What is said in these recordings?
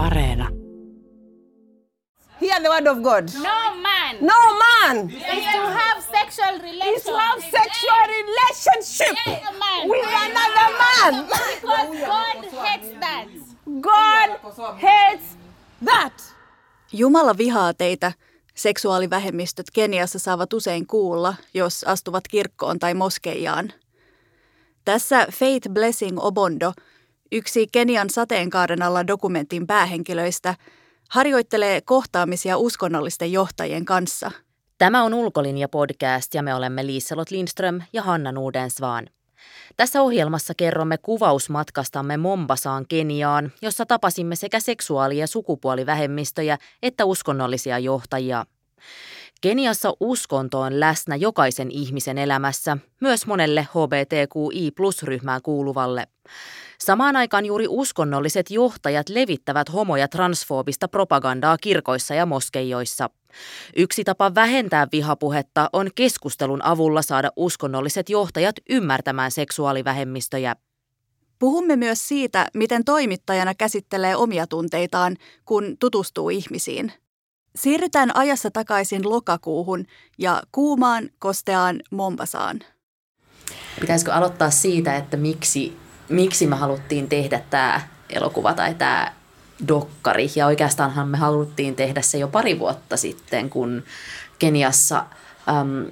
Areena. Hear the word of God. No man No man is to have sexual is relations to have sexual relationship with another man. Because God hates that. God hates that. Jumala vihaa teitä, seksuaalivähemmistöt Keniassa saavat usein kuulla, jos astuvat kirkkoon tai moskeijaan. Tässä Faith Blessing Obondo, yksi Kenian sateenkaaren alla dokumentin päähenkilöistä, harjoittelee kohtaamisia uskonnollisten johtajien kanssa. Tämä on Ulkolinja-podcast ja me olemme Liiselot Lindström ja Hanna Nudensvaan. Tässä ohjelmassa kerromme kuvausmatkastamme Mombasaan Keniaan, jossa tapasimme sekä seksuaali- ja sukupuolivähemmistöjä että uskonnollisia johtajia. Keniassa uskonto on läsnä jokaisen ihmisen elämässä, myös monelle HBTQI-ryhmään kuuluvalle. Samaan aikaan juuri uskonnolliset johtajat levittävät homo- ja transfoobista propagandaa kirkoissa ja moskeijoissa. Yksi tapa vähentää vihapuhetta on keskustelun avulla saada uskonnolliset johtajat ymmärtämään seksuaalivähemmistöjä. Puhumme myös siitä, miten toimittajana käsittelee omia tunteitaan, kun tutustuu ihmisiin. Siirrytään ajassa takaisin lokakuuhun ja kuumaan, kosteaan Mombasaan. Pitäisikö aloittaa siitä, että miksi, miksi me haluttiin tehdä tämä elokuva tai tämä dokkari. Ja oikeastaanhan me haluttiin tehdä se jo pari vuotta sitten, kun Keniassa äm,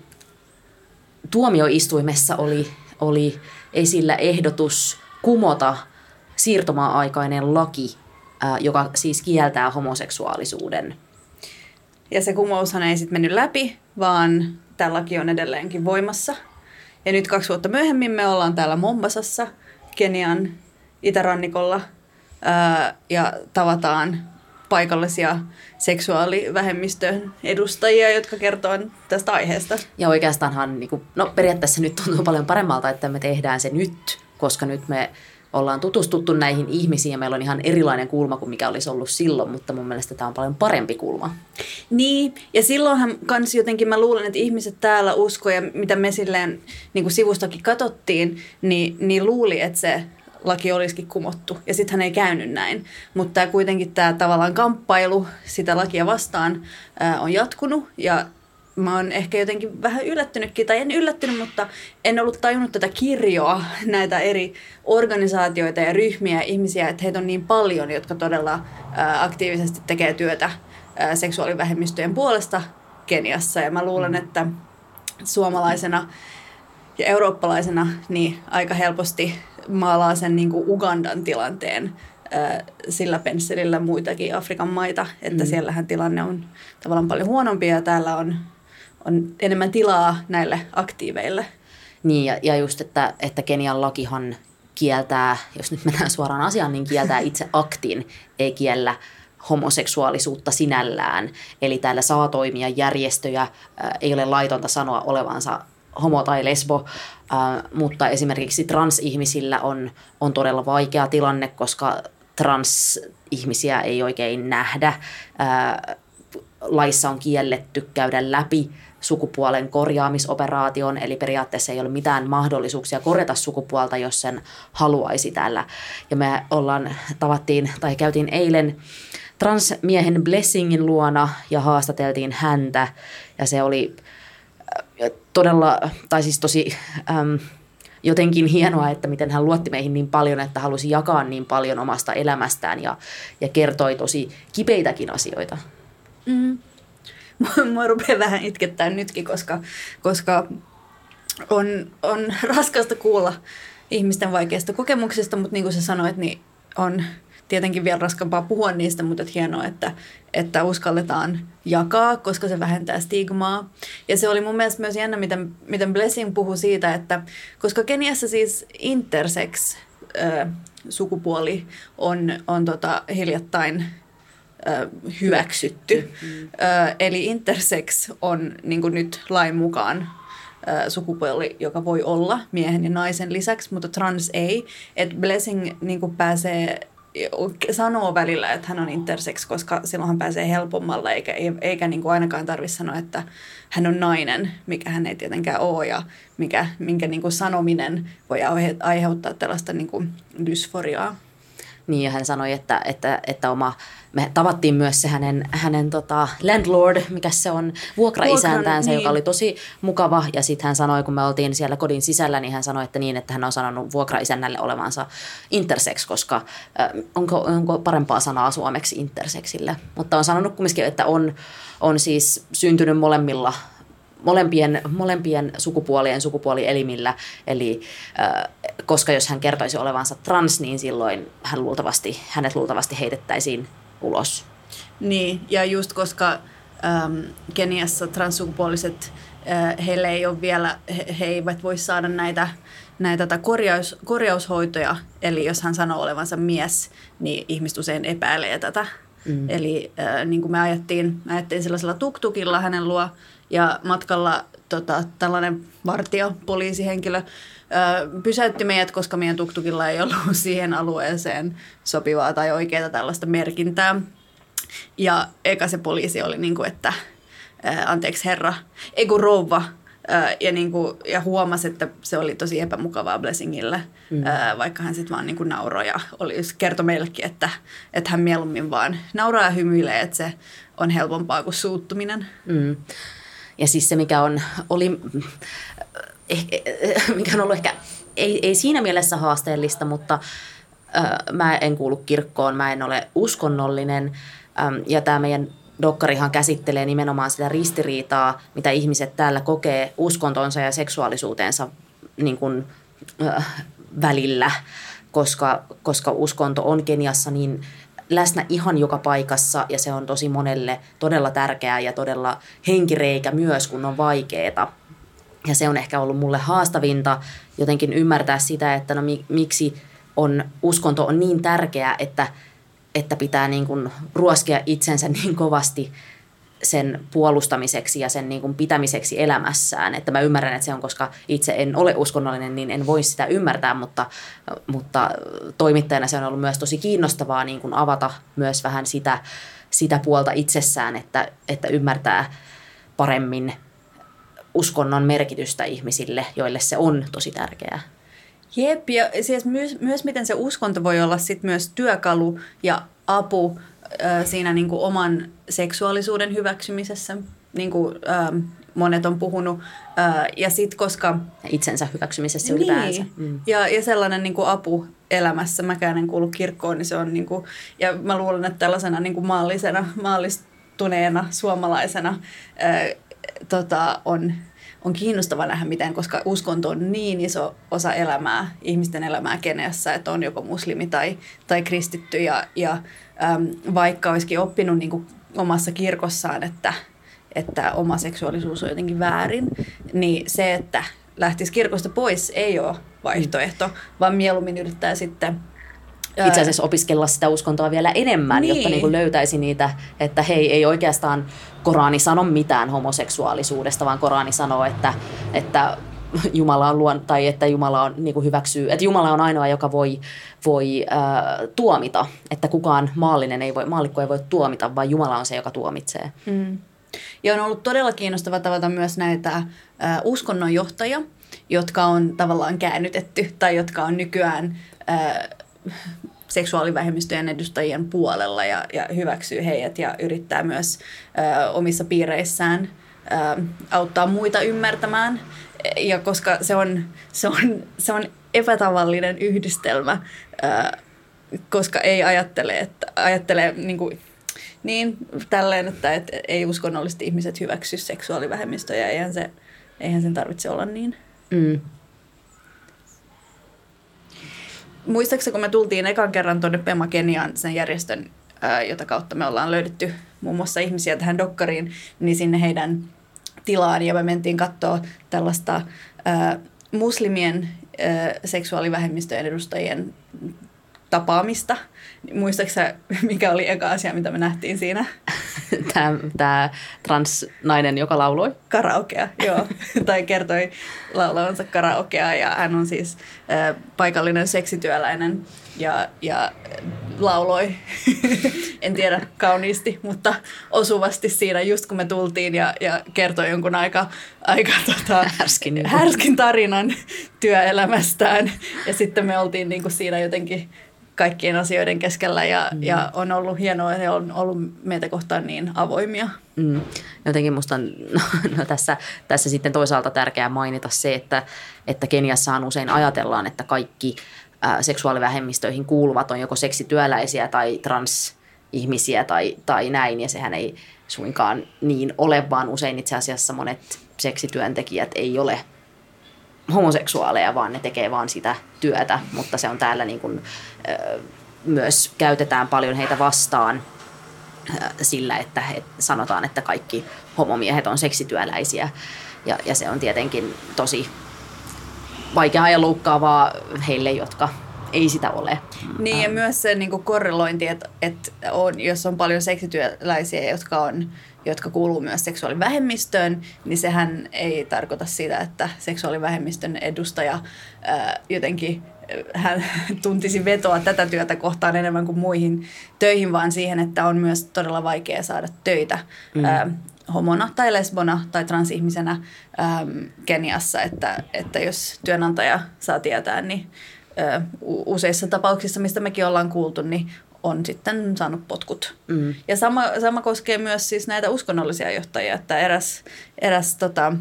tuomioistuimessa oli, oli esillä ehdotus kumota siirtomaa-aikainen laki, ää, joka siis kieltää homoseksuaalisuuden. Ja se kumoushan ei sitten mennyt läpi, vaan tämä laki on edelleenkin voimassa. Ja nyt kaksi vuotta myöhemmin me ollaan täällä Mombasassa, Kenian itärannikolla, ää, ja tavataan paikallisia seksuaalivähemmistön edustajia, jotka kertoo tästä aiheesta. Ja oikeastaanhan, niin kuin, no periaatteessa nyt tuntuu paljon paremmalta, että me tehdään se nyt, koska nyt me ollaan tutustuttu näihin ihmisiin ja meillä on ihan erilainen kulma kuin mikä olisi ollut silloin, mutta mun mielestä tämä on paljon parempi kulma. Niin, ja silloinhan kans jotenkin mä luulen, että ihmiset täällä uskoi ja mitä me silleen niin kuin sivustakin katsottiin, niin, niin luuli, että se laki olisikin kumottu. Ja sittenhän ei käynyt näin. Mutta kuitenkin tämä tavallaan kamppailu sitä lakia vastaan ää, on jatkunut ja mä oon ehkä jotenkin vähän yllättynytkin, tai en yllättynyt, mutta en ollut tajunnut tätä kirjoa, näitä eri organisaatioita ja ryhmiä ja ihmisiä, että heitä on niin paljon, jotka todella aktiivisesti tekee työtä seksuaalivähemmistöjen puolesta Keniassa. Ja mä luulen, että suomalaisena ja eurooppalaisena niin aika helposti maalaa sen niin kuin Ugandan tilanteen sillä pensselillä muitakin Afrikan maita, että mm. siellähän tilanne on tavallaan paljon huonompi ja täällä on, on enemmän tilaa näille aktiiveille. Niin, ja, ja just, että, että Kenian lakihan kieltää, jos nyt mennään suoraan asiaan, niin kieltää itse aktin, ei kiellä homoseksuaalisuutta sinällään. Eli täällä saa toimia järjestöjä, ää, ei ole laitonta sanoa olevansa homo tai lesbo, ää, mutta esimerkiksi transihmisillä on, on todella vaikea tilanne, koska transihmisiä ei oikein nähdä. Ää, laissa on kielletty käydä läpi sukupuolen korjaamisoperaation, eli periaatteessa ei ole mitään mahdollisuuksia korjata sukupuolta, jos sen haluaisi täällä. Ja me ollaan, tavattiin tai käytiin eilen transmiehen Blessingin luona ja haastateltiin häntä, ja se oli äh, todella, tai siis tosi äm, jotenkin hienoa, että miten hän luotti meihin niin paljon, että halusi jakaa niin paljon omasta elämästään ja, ja kertoi tosi kipeitäkin asioita. Mm. Mua rupeaa vähän itkettää nytkin, koska, koska on, on raskasta kuulla ihmisten vaikeista kokemuksista, mutta niin kuin sä sanoit, niin on tietenkin vielä raskaampaa puhua niistä, mutta et hienoa, että, että uskalletaan jakaa, koska se vähentää stigmaa. Ja se oli mun mielestä myös jännä, miten, miten Blessing puhui siitä, että koska Keniassa siis intersex sukupuoli on, on tota, hiljattain hyväksytty. Mm. Eli intersex on niin nyt lain mukaan sukupuoli, joka voi olla miehen ja naisen lisäksi, mutta trans ei. Et Blessing niin pääsee sanoo välillä, että hän on intersex, koska silloin hän pääsee helpommalla, eikä, eikä niin kuin ainakaan tarvitse sanoa, että hän on nainen, mikä hän ei tietenkään ole, ja mikä, minkä niin kuin sanominen voi aiheuttaa tällaista niin kuin dysforiaa. Niin ja hän sanoi, että, että, että oma, me tavattiin myös se hänen, hänen tota, landlord, mikä se on, vuokraisäntänsä, Vuokran, joka niin. oli tosi mukava. Ja sitten hän sanoi, kun me oltiin siellä kodin sisällä, niin hän sanoi, että niin, että hän on sanonut vuokraisännälle olevansa intersex, koska äh, onko, onko parempaa sanaa suomeksi intersexille. Mutta on sanonut kumminkin, että on, on siis syntynyt molemmilla molempien, molempien sukupuolien sukupuolielimillä. Eli äh, koska jos hän kertoisi olevansa trans, niin silloin hän luultavasti, hänet luultavasti heitettäisiin ulos. Niin, ja just koska ähm, Keniassa transsukupuoliset, äh, heille ei ole vielä, he, he eivät voi saada näitä, näitä tätä korjaus, korjaushoitoja, eli jos hän sanoo olevansa mies, niin ihmiset usein epäilee tätä. Mm. Eli äh, niin kuin me ajettiin, me ajettiin sellaisella tuktukilla hänen luo, ja matkalla tota, tällainen vartija, poliisihenkilö, ö, pysäytti meidät, koska meidän tuktukilla ei ollut siihen alueeseen sopivaa tai oikeaa tällaista merkintää. Ja eka se poliisi oli niin kuin, että anteeksi herra, ei kun rouva. Ja, niin kuin, ja huomasi, että se oli tosi epämukavaa Blessingille, mm. vaikka hän sitten vaan niin kuin nauroi ja oli, kertoi meillekin, että, että hän mieluummin vaan nauraa ja hymyilee, että se on helpompaa kuin suuttuminen. Mm. Ja siis se, mikä on, oli, eh, eh, mikä on ollut ehkä, ei, ei siinä mielessä haasteellista, mutta äh, mä en kuulu kirkkoon, mä en ole uskonnollinen. Ja tämä meidän dokkarihan käsittelee nimenomaan sitä ristiriitaa, mitä ihmiset täällä kokee uskontonsa ja seksuaalisuutensa niin kuin, äh, välillä, koska, koska uskonto on Keniassa niin läsnä ihan joka paikassa ja se on tosi monelle todella tärkeää ja todella henkireikä myös, kun on vaikeeta. Ja se on ehkä ollut mulle haastavinta jotenkin ymmärtää sitä, että no mi- miksi on, uskonto on niin tärkeä, että, että pitää niin kuin ruoskia itsensä niin kovasti sen puolustamiseksi ja sen niin kuin pitämiseksi elämässään. Että mä ymmärrän, että se on, koska itse en ole uskonnollinen, niin en voi sitä ymmärtää, mutta, mutta toimittajana se on ollut myös tosi kiinnostavaa niin kuin avata myös vähän sitä, sitä puolta itsessään, että, että ymmärtää paremmin uskonnon merkitystä ihmisille, joille se on tosi tärkeää. Jep, ja siis myös, myös miten se uskonto voi olla sit myös työkalu ja apu äh, siinä niin kuin oman seksuaalisuuden hyväksymisessä, niin kuin monet on puhunut. Äh, ja sitten koska... Itsensä hyväksymisessä ylipäänsä. Niin, mm. ja, ja sellainen niin kuin apu elämässä, mäkään en kuulu kirkkoon, niin se on niin kuin, ja mä luulen, että tällaisena niin kuin maallisena, maallistuneena suomalaisena äh, tota, on on kiinnostava nähdä miten, koska uskonto on niin iso osa elämää, ihmisten elämää Keniassa, että on joko muslimi tai, tai kristitty. Ja, ja äm, vaikka olisikin oppinut niin kuin omassa kirkossaan, että, että oma seksuaalisuus on jotenkin väärin, niin se, että lähtisi kirkosta pois ei ole vaihtoehto, vaan mieluummin yrittää sitten itse asiassa opiskella sitä uskontoa vielä enemmän, niin. jotta niin kuin löytäisi niitä, että hei, ei oikeastaan Korani sano mitään homoseksuaalisuudesta, vaan Korani sanoo, että, että Jumala on luon, tai että Jumala on, niin kuin hyväksyy, että Jumala on ainoa, joka voi, voi äh, tuomita, että kukaan maallinen ei voi, maallikko ei voi tuomita, vaan Jumala on se, joka tuomitsee. Mm. Ja on ollut todella kiinnostava tavata myös näitä äh, uskonnonjohtajia, jotka on tavallaan käännytetty tai jotka on nykyään äh, seksuaalivähemmistöjen edustajien puolella ja, ja hyväksyy heidät ja yrittää myös ö, omissa piireissään ö, auttaa muita ymmärtämään. Ja koska se on, se on, se on epätavallinen yhdistelmä, ö, koska ei ajattele, että ajattele niin kuin, niin tälleen, että et, ei uskonnolliset ihmiset hyväksy seksuaalivähemmistöjä, eihän, se, eihän sen tarvitse olla niin. Mm. Muistaakseni kun me tultiin ekan kerran tuonne Pema Keniaan, sen järjestön, jota kautta me ollaan löydetty muun muassa ihmisiä tähän dokkariin, niin sinne heidän tilaan. Ja me mentiin katsoa tällaista ää, muslimien seksuaalivähemmistöjen edustajien tapaamista. Muistaaksä, mikä oli eka asia, mitä me nähtiin siinä? Tämä, tämä transnainen, joka lauloi? Karaokea, joo. tai kertoi laulavansa karaokea ja hän on siis äh, paikallinen seksityöläinen ja, ja lauloi, en tiedä kauniisti, mutta osuvasti siinä just kun me tultiin ja, ja kertoi jonkun aika, aika tota, härskin, härskin tarinan työelämästään ja sitten me oltiin niin kuin siinä jotenkin kaikkien asioiden keskellä ja, mm. ja on ollut hienoa, että he on ollut meitä kohtaan niin avoimia. Mm. Jotenkin musta on no, no tässä, tässä sitten toisaalta tärkeää mainita se, että, että Keniassaan usein ajatellaan, että kaikki ä, seksuaalivähemmistöihin kuuluvat on joko seksityöläisiä tai transihmisiä tai, tai näin, ja sehän ei suinkaan niin ole, vaan usein itse asiassa monet seksityöntekijät ei ole homoseksuaaleja, vaan ne tekee vaan sitä työtä, mutta se on täällä niin kuin, myös käytetään paljon heitä vastaan sillä, että he sanotaan, että kaikki homomiehet on seksityöläisiä. Ja, ja se on tietenkin tosi vaikeaa ja loukkaavaa heille, jotka ei sitä ole. Niin ja myös se niin kuin korrelointi, että, että on, jos on paljon seksityöläisiä, jotka, on, jotka kuuluu myös seksuaalivähemmistöön, niin sehän ei tarkoita sitä, että seksuaalivähemmistön edustaja ää, jotenkin hän tuntisi vetoa tätä työtä kohtaan enemmän kuin muihin töihin, vaan siihen, että on myös todella vaikea saada töitä mm. ää, homona tai lesbona tai transihmisenä äm, Keniassa, että, että jos työnantaja saa tietää, niin useissa tapauksissa, mistä mekin ollaan kuultu, niin on sitten saanut potkut. Mm. Ja sama, sama koskee myös siis näitä uskonnollisia johtajia, että eräs, eräs tota,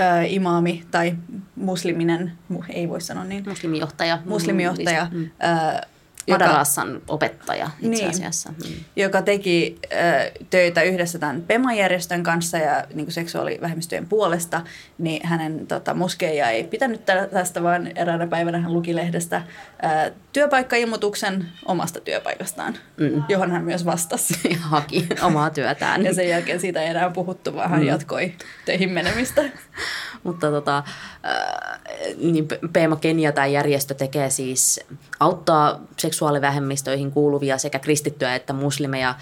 ä, imaami tai musliminen, ei voi sanoa niin. Muslimijohtaja. Muslimijohtaja. Mm. Ä, Madarassan opettaja itse niin, asiassa. Mm. Joka teki ö, töitä yhdessä tämän PEMA-järjestön kanssa ja niin kuin seksuaalivähemmistöjen puolesta, niin hänen tota, moskeija ei pitänyt tästä, vaan eräänä päivänä hän luki lehdestä ö, työpaikkailmoituksen omasta työpaikastaan, mm. johon hän myös vastasi. Ja haki omaa työtään. ja sen jälkeen siitä ei enää puhuttu, vaan hän mm. jatkoi töihin menemistä. Mutta tota, äh, niin Peema Kenia tämä järjestö tekee siis, auttaa seksuaalivähemmistöihin kuuluvia sekä kristittyjä että muslimeja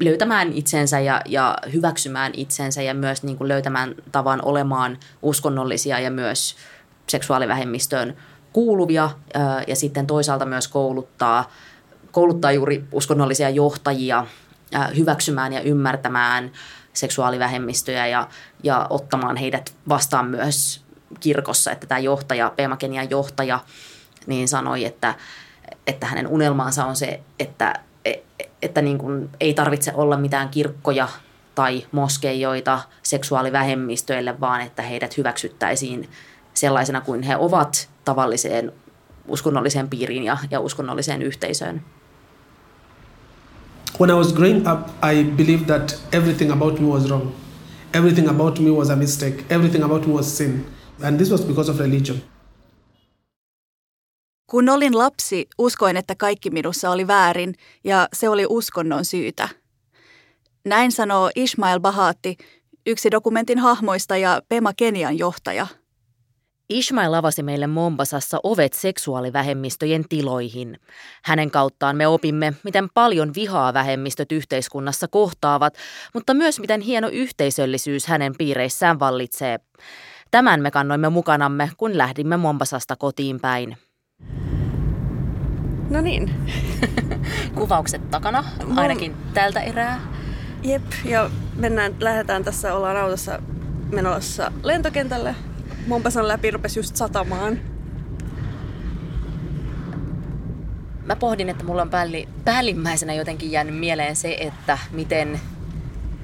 löytämään itsensä ja, ja hyväksymään itsensä ja myös niin kuin löytämään tavan olemaan uskonnollisia ja myös seksuaalivähemmistöön kuuluvia ja sitten toisaalta myös kouluttaa, kouluttaa juuri uskonnollisia johtajia hyväksymään ja ymmärtämään seksuaalivähemmistöjä ja, ja ottamaan heidät vastaan myös kirkossa. Että tämä johtaja, Peemakenian johtaja, niin sanoi, että, että hänen unelmaansa on se, että, että niin kuin ei tarvitse olla mitään kirkkoja tai moskeijoita seksuaalivähemmistöille, vaan että heidät hyväksyttäisiin sellaisena kuin he ovat tavalliseen uskonnolliseen piiriin ja, ja uskonnolliseen yhteisöön. When I was growing up, I believed that everything about me was wrong. Everything about me was a mistake. Everything about me was sin. And this was because of religion. Kun olin lapsi, uskoin, että kaikki minussa oli väärin ja se oli uskonnon syytä. Näin sanoo Ismail Bahati, yksi dokumentin hahmoista ja Pema Kenian johtaja – Ishmael avasi meille Mombasassa ovet seksuaalivähemmistöjen tiloihin. Hänen kauttaan me opimme, miten paljon vihaa vähemmistöt yhteiskunnassa kohtaavat, mutta myös miten hieno yhteisöllisyys hänen piireissään vallitsee. Tämän me kannoimme mukanamme, kun lähdimme Mombasasta kotiin päin. No niin. Kuvaukset takana, ainakin tältä erää. Jep, ja mennään, lähdetään tässä, ollaan autossa menossa lentokentälle Mompasan läpi rupesi just satamaan. Mä pohdin, että mulla on päälli, päällimmäisenä jotenkin jäänyt mieleen se, että miten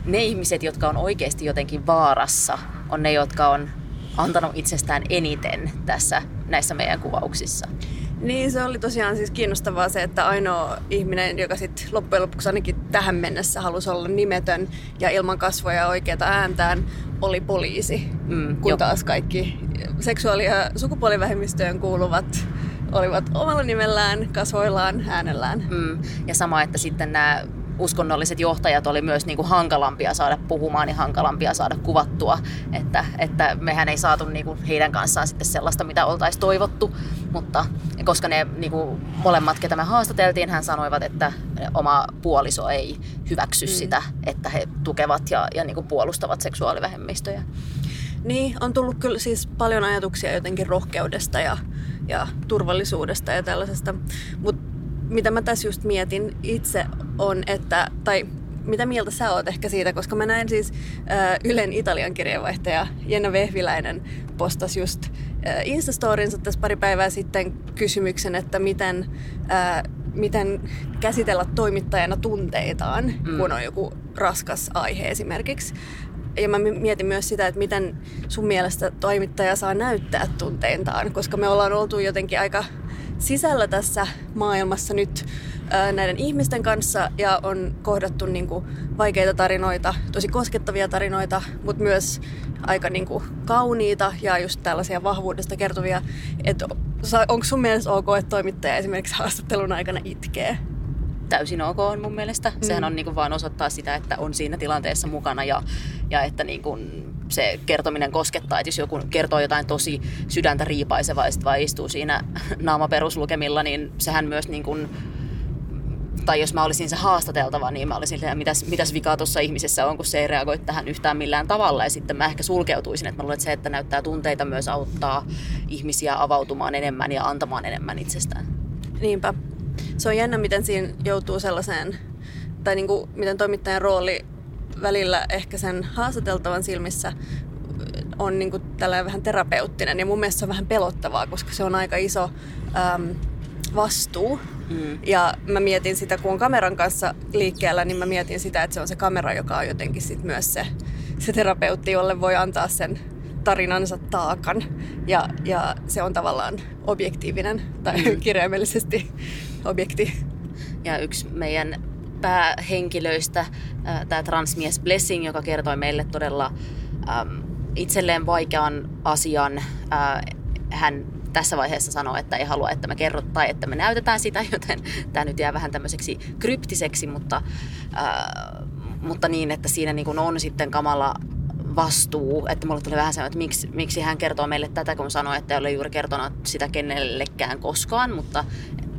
ne ihmiset, jotka on oikeasti jotenkin vaarassa, on ne, jotka on antanut itsestään eniten tässä näissä meidän kuvauksissa. Niin, se oli tosiaan siis kiinnostavaa se, että ainoa ihminen, joka sitten loppujen lopuksi ainakin tähän mennessä halusi olla nimetön ja ilman kasvoja ja oikeata ääntään, oli poliisi. Mm, kun jo. taas kaikki seksuaali- ja sukupuolivähemmistöön kuuluvat olivat omalla nimellään, kasvoillaan, äänellään. Mm. Ja sama, että sitten nämä uskonnolliset johtajat oli myös niin kuin hankalampia saada puhumaan ja hankalampia saada kuvattua. Että, että mehän ei saatu niin kuin heidän kanssaan sitten sellaista, mitä oltaisiin toivottu. Mutta koska ne niin kuin molemmat, ketä me haastateltiin, hän sanoivat, että oma puoliso ei hyväksy mm. sitä, että he tukevat ja, ja niin kuin puolustavat seksuaalivähemmistöjä. Niin, on tullut kyllä siis paljon ajatuksia jotenkin rohkeudesta ja, ja turvallisuudesta ja tällaisesta. Mutta mitä mä tässä just mietin itse on, että, tai mitä mieltä sä oot ehkä siitä, koska mä näin siis äh, Ylen Italian kirjeenvaihtaja Jenna Vehviläinen postas just äh, Instastorinsa tässä pari päivää sitten kysymyksen, että miten, äh, miten käsitellä toimittajana tunteitaan, mm. kun on joku raskas aihe esimerkiksi. Ja mä mietin myös sitä, että miten sun mielestä toimittaja saa näyttää tunteintaan, koska me ollaan oltu jotenkin aika sisällä tässä maailmassa nyt näiden ihmisten kanssa ja on kohdattu niin kuin vaikeita tarinoita, tosi koskettavia tarinoita, mutta myös aika niin kuin kauniita ja just tällaisia vahvuudesta kertovia. Että onko sun mielestä ok, että toimittaja esimerkiksi haastattelun aikana itkee? Täysin ok on mun mielestä. Mm. Sehän on niin kuin vaan osoittaa sitä, että on siinä tilanteessa mukana ja, ja että niin kuin se kertominen koskettaa. Että jos joku kertoo jotain tosi sydäntä riipaisevaa ja sitten vaan istuu siinä naamaperuslukemilla, niin sehän myös niin kuin tai jos mä olisin se haastateltava, niin mä olisin, että mitäs, mitäs vikaa tuossa ihmisessä on, kun se ei reagoi tähän yhtään millään tavalla. Ja sitten mä ehkä sulkeutuisin, että mä luulen, että se, että näyttää tunteita myös auttaa ihmisiä avautumaan enemmän ja antamaan enemmän itsestään. Niinpä. Se on jännä, miten siinä joutuu sellaiseen, tai niin kuin, miten toimittajan rooli välillä ehkä sen haastateltavan silmissä on niin kuin tällainen vähän terapeuttinen. Ja mun mielestä se on vähän pelottavaa, koska se on aika iso äm, vastuu Mm. Ja mä mietin sitä, kun on kameran kanssa liikkeellä, niin mä mietin sitä, että se on se kamera, joka on jotenkin sit myös se, se terapeutti, jolle voi antaa sen tarinansa taakan. Ja, ja se on tavallaan objektiivinen tai mm. kirjaimellisesti objekti. Ja yksi meidän päähenkilöistä, tämä transmies Blessing, joka kertoi meille todella äm, itselleen vaikean asian. Äh, hän tässä vaiheessa sanoa, että ei halua, että me kerrot tai että me näytetään sitä, joten tämä nyt jää vähän tämmöiseksi kryptiseksi, mutta, mutta niin, että siinä niin kuin on sitten kamala vastuu, että mulle tuli vähän se, että miksi, miksi hän kertoo meille tätä, kun sanoi, että ei ole juuri kertonut sitä kenellekään koskaan, mutta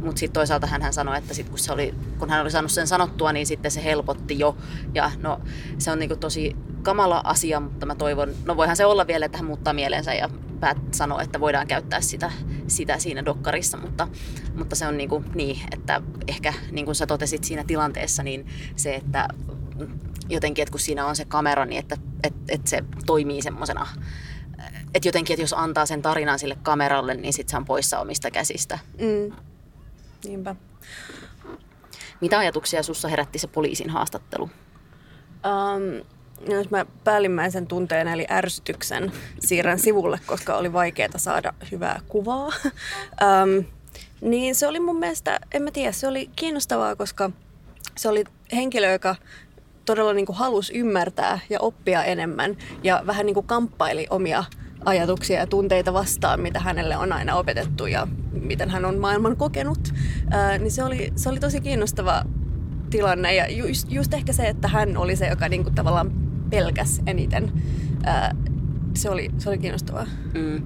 mutta sitten toisaalta hän sanoi, että sit kun, se oli, kun hän oli saanut sen sanottua, niin sitten se helpotti jo. Ja no, se on niinku tosi kamala asia, mutta mä toivon, no voihan se olla vielä, että hän muuttaa mielensä ja päät sanoo, että voidaan käyttää sitä, sitä siinä dokkarissa, mutta, mutta se on niinku, niin, että ehkä niin kuin sä totesit siinä tilanteessa, niin se, että jotenkin, että kun siinä on se kamera, niin että, että, että se toimii semmoisena, että jotenkin, että jos antaa sen tarinan sille kameralle, niin sitten se on poissa omista käsistä. Mm. Niinpä. Mitä ajatuksia sussa herätti se poliisin haastattelu? Um, no jos mä päällimmäisen tunteen eli ärsytyksen siirrän sivulle, koska oli vaikeaa saada hyvää kuvaa, um, niin se oli mun mielestä, en mä tiedä, se oli kiinnostavaa, koska se oli henkilö, joka todella niin kuin halusi ymmärtää ja oppia enemmän ja vähän niin kuin kamppaili omia ajatuksia ja tunteita vastaan, mitä hänelle on aina opetettu ja miten hän on maailman kokenut. Ää, niin se oli, se oli tosi kiinnostava tilanne ja just, just ehkä se, että hän oli se, joka niinku tavallaan pelkäs eniten. Ää, se, oli, se oli kiinnostavaa. Mm.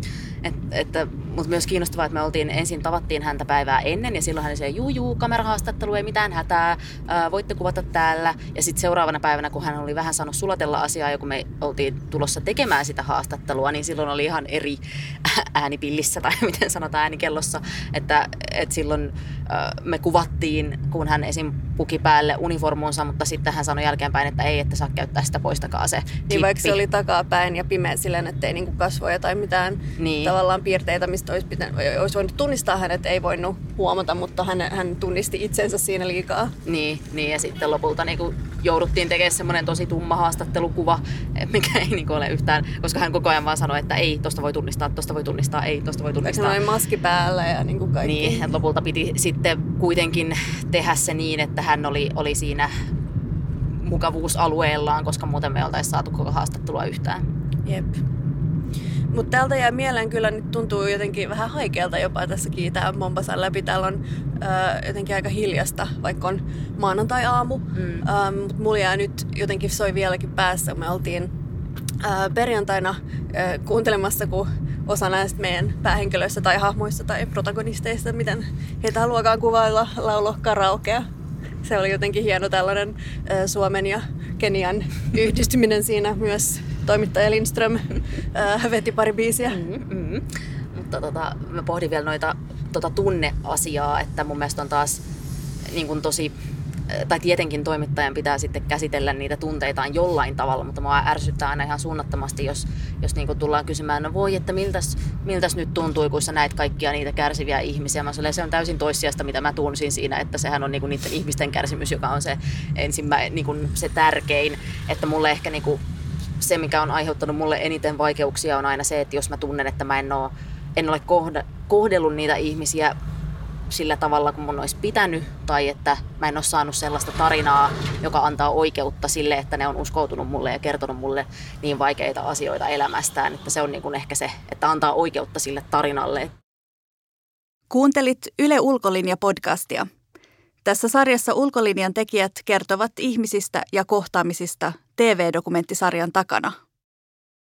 Et, että, mutta myös kiinnostavaa, että me oltiin ensin tavattiin häntä päivää ennen ja silloin hän se juu juu, kamerahaastattelu, ei mitään hätää, ää, voitte kuvata täällä. Ja sitten seuraavana päivänä, kun hän oli vähän saanut sulatella asiaa ja kun me oltiin tulossa tekemään sitä haastattelua, niin silloin oli ihan eri äänipillissä tai miten sanotaan äänikellossa, että, että silloin ää, me kuvattiin, kun hän esim. puki päälle uniformunsa, mutta sitten hän sanoi jälkeenpäin, että ei, että saa käyttää sitä, poistakaa se klippi. Niin vaikka se oli takapäin ja pimeä silleen, että ei niinku kasvoja tai mitään niin tavallaan piirteitä, mistä olisi, pitänyt, olisi voinut tunnistaa hänet, ei voinut huomata, mutta hän, hän tunnisti itsensä siinä liikaa. Niin, niin ja sitten lopulta niin kuin jouduttiin tekemään semmoinen tosi tumma haastattelukuva, mikä ei niin ole yhtään, koska hän koko ajan vaan sanoi, että ei, tosta voi tunnistaa, tosta voi tunnistaa, ei, tosta voi tunnistaa. Eikö maski päällä ja niin kuin kaikki? Niin, että lopulta piti sitten kuitenkin tehdä se niin, että hän oli, oli siinä mukavuusalueellaan, koska muuten me oltaisiin saatu koko haastattelua yhtään. Jep. Mutta täältä jää mieleen kyllä nyt tuntuu jotenkin vähän haikealta jopa tässäkin tämä Mombasan läpi. Täällä on ö, jotenkin aika hiljasta, vaikka on maanantai-aamu. Mm. Mutta mulla jää nyt jotenkin soi vieläkin päässä. Me oltiin ö, perjantaina ö, kuuntelemassa, kun osa näistä meidän päähenkilöistä tai hahmoista tai protagonisteista, miten heitä haluakaan kuvailla, laulo karaokea. Se oli jotenkin hieno tällainen ö, Suomen ja Kenian yhdistyminen siinä myös toimittaja Lindström äh, veti pari biisiä. Mm-hmm. Mutta tota, mä pohdin vielä noita tota tunneasiaa, että mun mielestä on taas niin kuin tosi tai tietenkin toimittajan pitää sitten käsitellä niitä tunteitaan jollain tavalla, mutta mua ärsyttää aina ihan suunnattomasti, jos, jos niin tullaan kysymään, no voi, että miltäs, miltäs nyt tuntui, kun sä näet kaikkia niitä kärsiviä ihmisiä. Mä sanoin, se on täysin toissijasta, mitä mä tunsin siinä, että sehän on niin niiden ihmisten kärsimys, joka on se ensimmäinen, niin se tärkein, että mulle ehkä niin se, mikä on aiheuttanut mulle eniten vaikeuksia, on aina se, että jos mä tunnen, että mä en ole, en ole kohdellut niitä ihmisiä sillä tavalla, kun mun olisi pitänyt, tai että mä en ole saanut sellaista tarinaa, joka antaa oikeutta sille, että ne on uskoutunut mulle ja kertonut mulle niin vaikeita asioita elämästään, että se on niin kuin ehkä se, että antaa oikeutta sille tarinalle. Kuuntelit Yle Ulkolinja-podcastia. Tässä sarjassa Ulkolinjan tekijät kertovat ihmisistä ja kohtaamisista TV-dokumenttisarjan takana –